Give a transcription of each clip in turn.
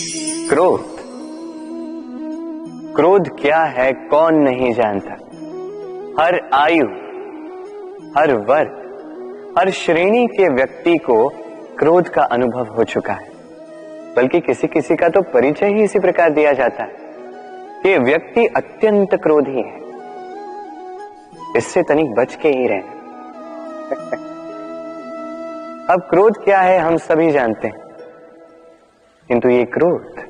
क्रोध। क्रोध क्या है, कौन नहीं जानता। हर आयु, हर वर्ग हर श्रेणी के व्यक्ति को क्रोध का अनुभव हो चुका है। बल्कि किसी किसी का तो परिचय ही इसी प्रकार दिया जाता है कि व्यक्ति अत्यंत क्रोधी है। इससे तनिक बच के ही रहे। अब क्रोध क्या है, हम सभी जानते हैं। किंतु ये क्रोध,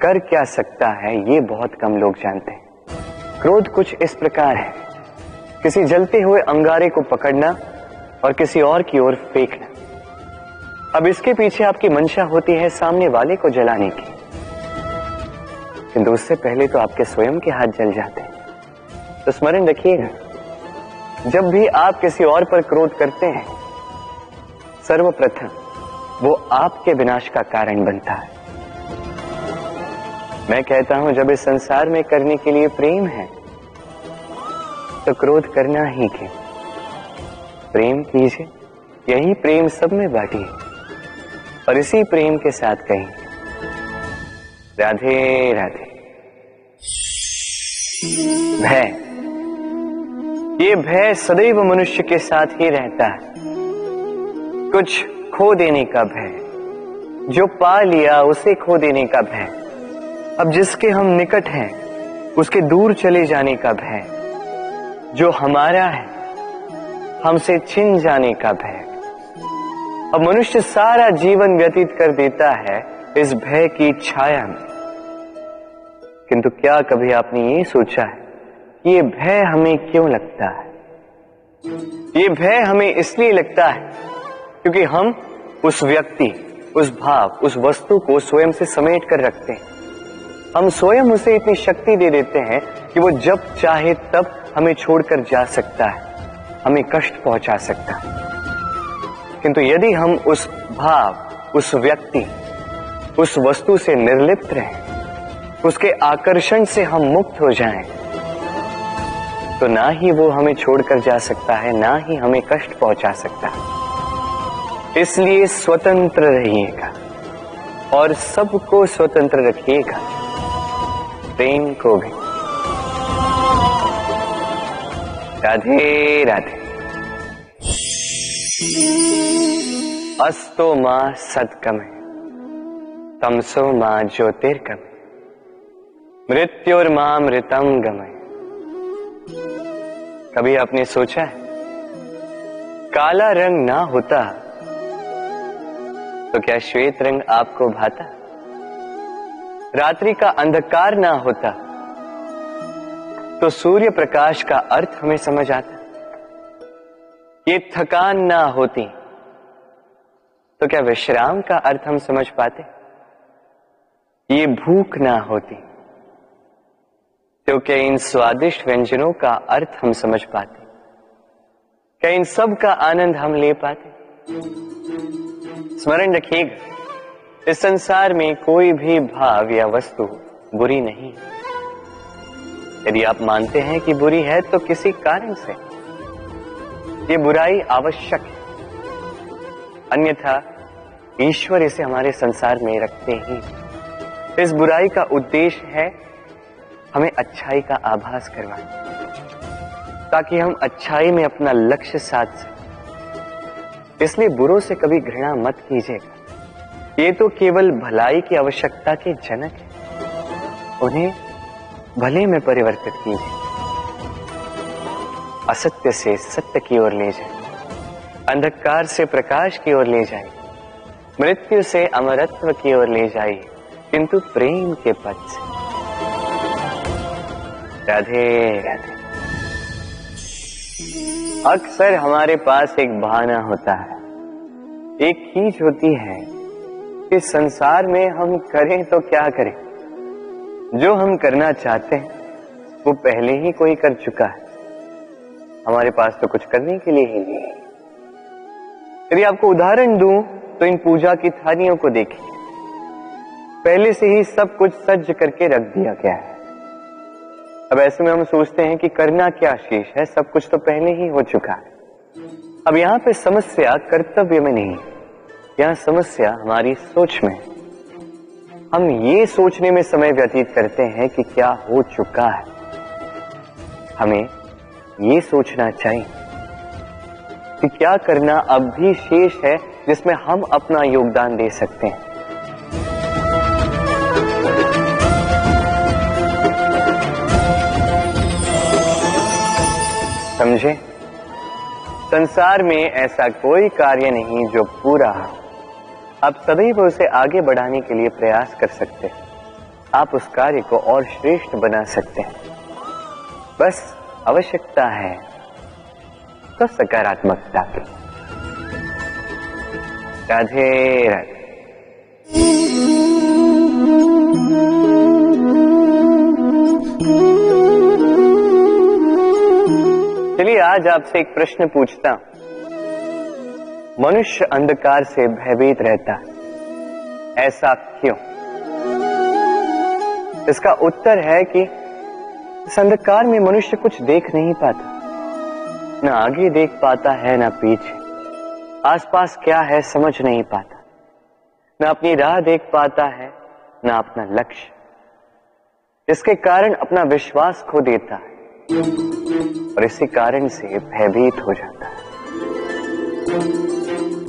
कर क्या सकता है, ये बहुत कम लोग जानते हैं। क्रोध कुछ इस प्रकार है, किसी जलते हुए अंगारे को पकड़ना और किसी और की ओर फेंकना। अब इसके पीछे आपकी मंशा होती है सामने वाले को जलाने की। किंतु उससे पहले तो आपके स्वयं के हाथ जल जाते हैं। तो स्मरण रखिएगा जब भी आप किसी और पर क्रोध करते हैं, सर्वप्रथम वो आपके विनाश का कारण बनता है। मैं कहता हूँ, जब इस संसार में करने के लिए प्रेम है तो क्रोध करना ही क्यों? प्रेम कीजिए, यही प्रेम सब में बांटिए और इसी प्रेम के साथ कहेंगे राधे राधे। भय। ये भय सदैव मनुष्य के साथ ही रहता है। कुछ खो देने का भय। जो पा लिया, उसे खो देने का भय। अब जिसके हम निकट हैं, उसके दूर चले जाने का भय। जो हमारा है, हमसे छिन जाने का भय। अब मनुष्य सारा जीवन व्यतीत कर देता है इस भय की छाया में। किंतु क्या कभी आपने ये सोचा है कि ये भय हमें क्यों लगता है? ये भय हमें इसलिए लगता है क्योंकि हम उस व्यक्ति उस भाव उस वस्तु को स्वयं से समेट कर रखते हैं। हम स्वयं उसे इतनी शक्ति दे देते हैं कि वो जब चाहे तब हमें छोड़कर जा सकता है हमें कष्ट पहुँचा सकता है। किंतु यदि हम उस भाव उस व्यक्ति उस वस्तु से निर्लिप्त रहें उसके आकर्षण से हम मुक्त हो जाएँ, तो ना ही वो हमें छोड़कर जा सकता है ना ही हमें कष्ट पहुँचा सकता है। इसलिए स्वतंत्र रहिएगा और सबको स्वतंत्र रखिएगा। प्रेम को भी। राधे राधे। अस्तो माँ सदकमे तमसो माँ ज्योतिर्गमे, मृत्युर माँ मृतम गमय कभी आपने सोचा है, काला रंग ना होता तो क्या श्वेत रंग आपको भाता? रात्रि का अंधकार ना होता तो सूर्य प्रकाश का अर्थ हमें समझ आता। ये थकान ना होती तो क्या विश्राम का अर्थ हम समझ पाते? ये भूख ना होती तो क्या इन स्वादिष्ट व्यंजनों का अर्थ हम समझ पाते? क्या इन सब का आनंद हम ले पाते? स्मरण रखिएगा इस संसार में कोई भी भाव या वस्तु बुरी नहीं यदि आप मानते हैं कि बुरी है तो किसी कारण से। ये बुराई आवश्यक है। अन्यथा, ईश्वर इसे हमारे संसार में रखते ही। इस बुराई का उद्देश्य है हमें अच्छाई का आभास करवाना, ताकि हम अच्छाई में अपना लक्ष्य साध सकें। इसलिए बुरों से कभी घृणा मत कीजिएगा। ये तो केवल भलाई की आवश्यकता के जनक है। उन्हें भले में परिवर्तित कीजिए। असत्य से सत्य की ओर ले जाए। अंधकार से प्रकाश की ओर ले जाए। मृत्यु से अमरत्व की ओर ले जाए। किंतु प्रेम के पद से। राधे राधे। अक्सर हमारे पास एक बहाना होता है। एक खींच होती है कि संसार में हम करें तो क्या करें? जो हम करना चाहते हैं, वो पहले ही कोई कर चुका है। हमारे पास तो कुछ करने के लिए ही नहीं है। यदि आपको उदाहरण दूँ तो इन पूजा की थालियों को देखिए पहले से ही सब कुछ सज्ज करके रख दिया गया है। अब ऐसे में हम सोचते हैं कि करना क्या शेष है? सब कुछ तो पहले ही हो चुका है। अब यहाँ पे समस्या कर्तव्य में नहीं यहाँ समस्या हमारी सोच में हम ये सोचने में समय व्यतीत करते हैं कि क्या हो चुका है। हमें ये सोचना चाहिए कि क्या करना अब भी शेष है जिसमें हम अपना योगदान दे सकते हैं। समझे? संसार में ऐसा कोई कार्य नहीं जो पूरा आप सदैव उसे आगे बढ़ाने के लिए प्रयास कर सकते हैं। आप उस कार्य को और श्रेष्ठ बना सकते हैं। बस आवश्यकता है तो सकारात्मकता की। राधे राधे। चलिए, आज आपसे एक प्रश्न पूछता मनुष्य अंधकार से भयभीत रहता है। ऐसा क्यों? इसका उत्तर है कि इस अंधकार में मनुष्य कुछ देख नहीं पाता। ना आगे देख पाता है, ना पीछे। आसपास क्या है, समझ नहीं पाता। ना अपनी राह देख पाता है, ना अपना लक्ष्य। इसके कारण अपना विश्वास खो देता है। और इसी कारण से भयभीत हो जाता है।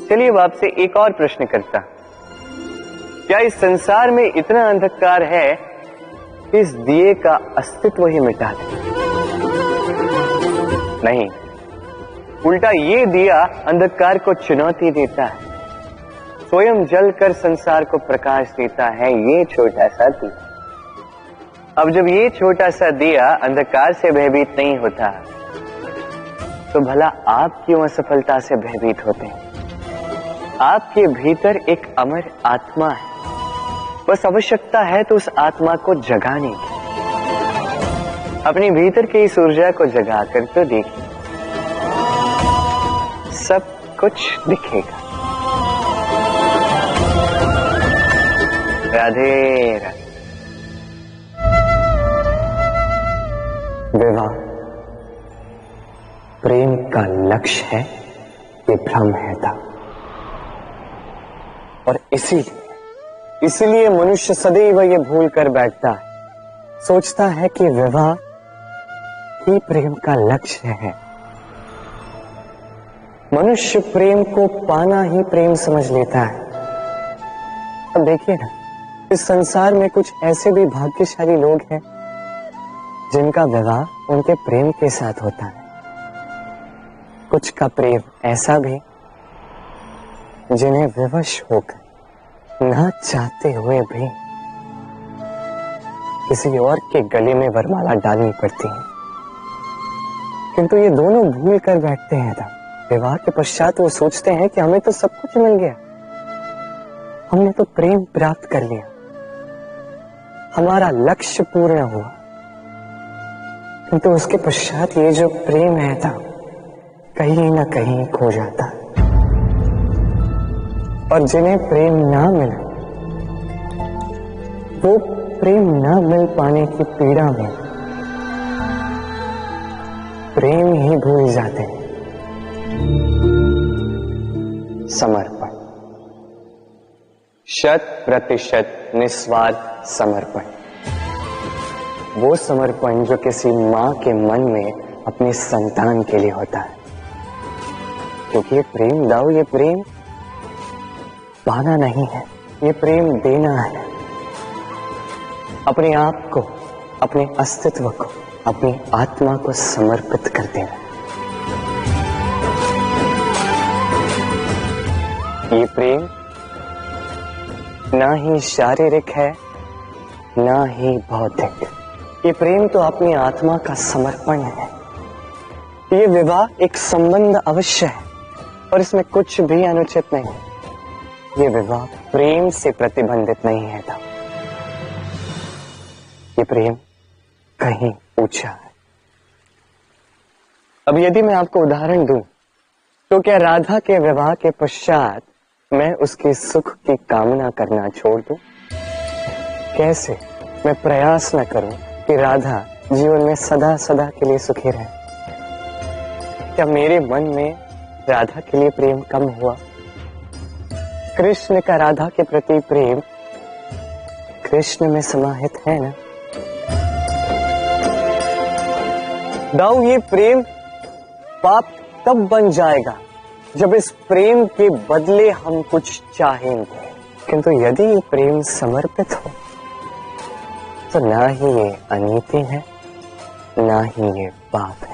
चलिए अब आपसे एक और प्रश्न करता क्या इस संसार में इतना अंधकार है कि इस दिए का अस्तित्व ही मिटा दे? नहीं। उल्टा ये दिया अंधकार को चुनौती देता है। स्वयं जलकर संसार को प्रकाश देता है, ये छोटा सा दिया। अब जब ये छोटा सा दिया अंधकार से भयभीत नहीं होता तो भला आप क्यों असफलता से भयभीत होते हैं? आपके भीतर एक अमर आत्मा है। बस आवश्यकता है तो उस आत्मा को जगाने की। अपने भीतर की इस ऊर्जा को जगाकर तो देखिए। सब कुछ दिखेगा। राधे राधे। विवाह प्रेम का लक्ष्य है ये भ्रम है था और इसीलिए इसीलिए मनुष्य सदैव ये भूल कर बैठता है। सोचता है कि विवाह ही प्रेम का लक्ष्य है। मनुष्य प्रेम को पाना ही प्रेम समझ लेता है। अब देखिए ना, इस संसार में कुछ ऐसे भी भाग्यशाली लोग हैं जिनका विवाह उनके प्रेम के साथ होता है। कुछ का प्रेम ऐसा भी, जिन्हें विवश होकर ना चाहते हुए भी किसी और के गले में वरमाला डालनी पड़ती है। किंतु ये दोनों भूल कर बैठते हैं था विवाह के पश्चात वो सोचते हैं कि हमें तो सब कुछ मिल गया। हमने तो प्रेम प्राप्त कर लिया। हमारा लक्ष्य पूर्ण हुआ। तो उसके पश्चात ये जो प्रेम है था, कहीं ना कहीं खो जाता और जिन्हें प्रेम ना मिला, वो प्रेम ना मिल पाने की पीड़ा में प्रेम ही भूल जाते समर्पण। शत प्रतिशत निस्वार्थ समर्पण। वो समर्पण जो किसी माँ के मन में अपने संतान के लिए होता है। क्योंकि ये प्रेम दाओ ये प्रेम पाना नहीं है। ये प्रेम देना है। अपने आप को, अपने अस्तित्व को, अपनी आत्मा को समर्पित कर देना। ये प्रेम ना ही शारीरिक है, ना ही भौतिक ये प्रेम तो अपनी आत्मा का समर्पण है। ये विवाह एक संबंध अवश्य है, और इसमें कुछ भी अनुचित नहीं। ये विवाह प्रेम से प्रतिबंधित नहीं है था ये प्रेम कहीं ऊँचा है। अब यदि मैं आपको उदाहरण दूँ तो क्या राधा के विवाह के पश्चात मैं उसके सुख की कामना करना छोड़ दूँ? कैसे मैं प्रयास न करूँ? कि राधा जीवन में सदा सदा के लिए सुखी रहे। क्या मेरे मन में राधा के लिए प्रेम कम हुआ? कृष्ण का राधा के प्रति प्रेम कृष्ण में समाहित है ना? दाऊ, ये प्रेम पाप तब बन जाएगा जब इस प्रेम के बदले हम कुछ चाहेंगे। किंतु यदि ये प्रेम समर्पित हो तो ना ही ये अनिति है ना ही ये पाप है।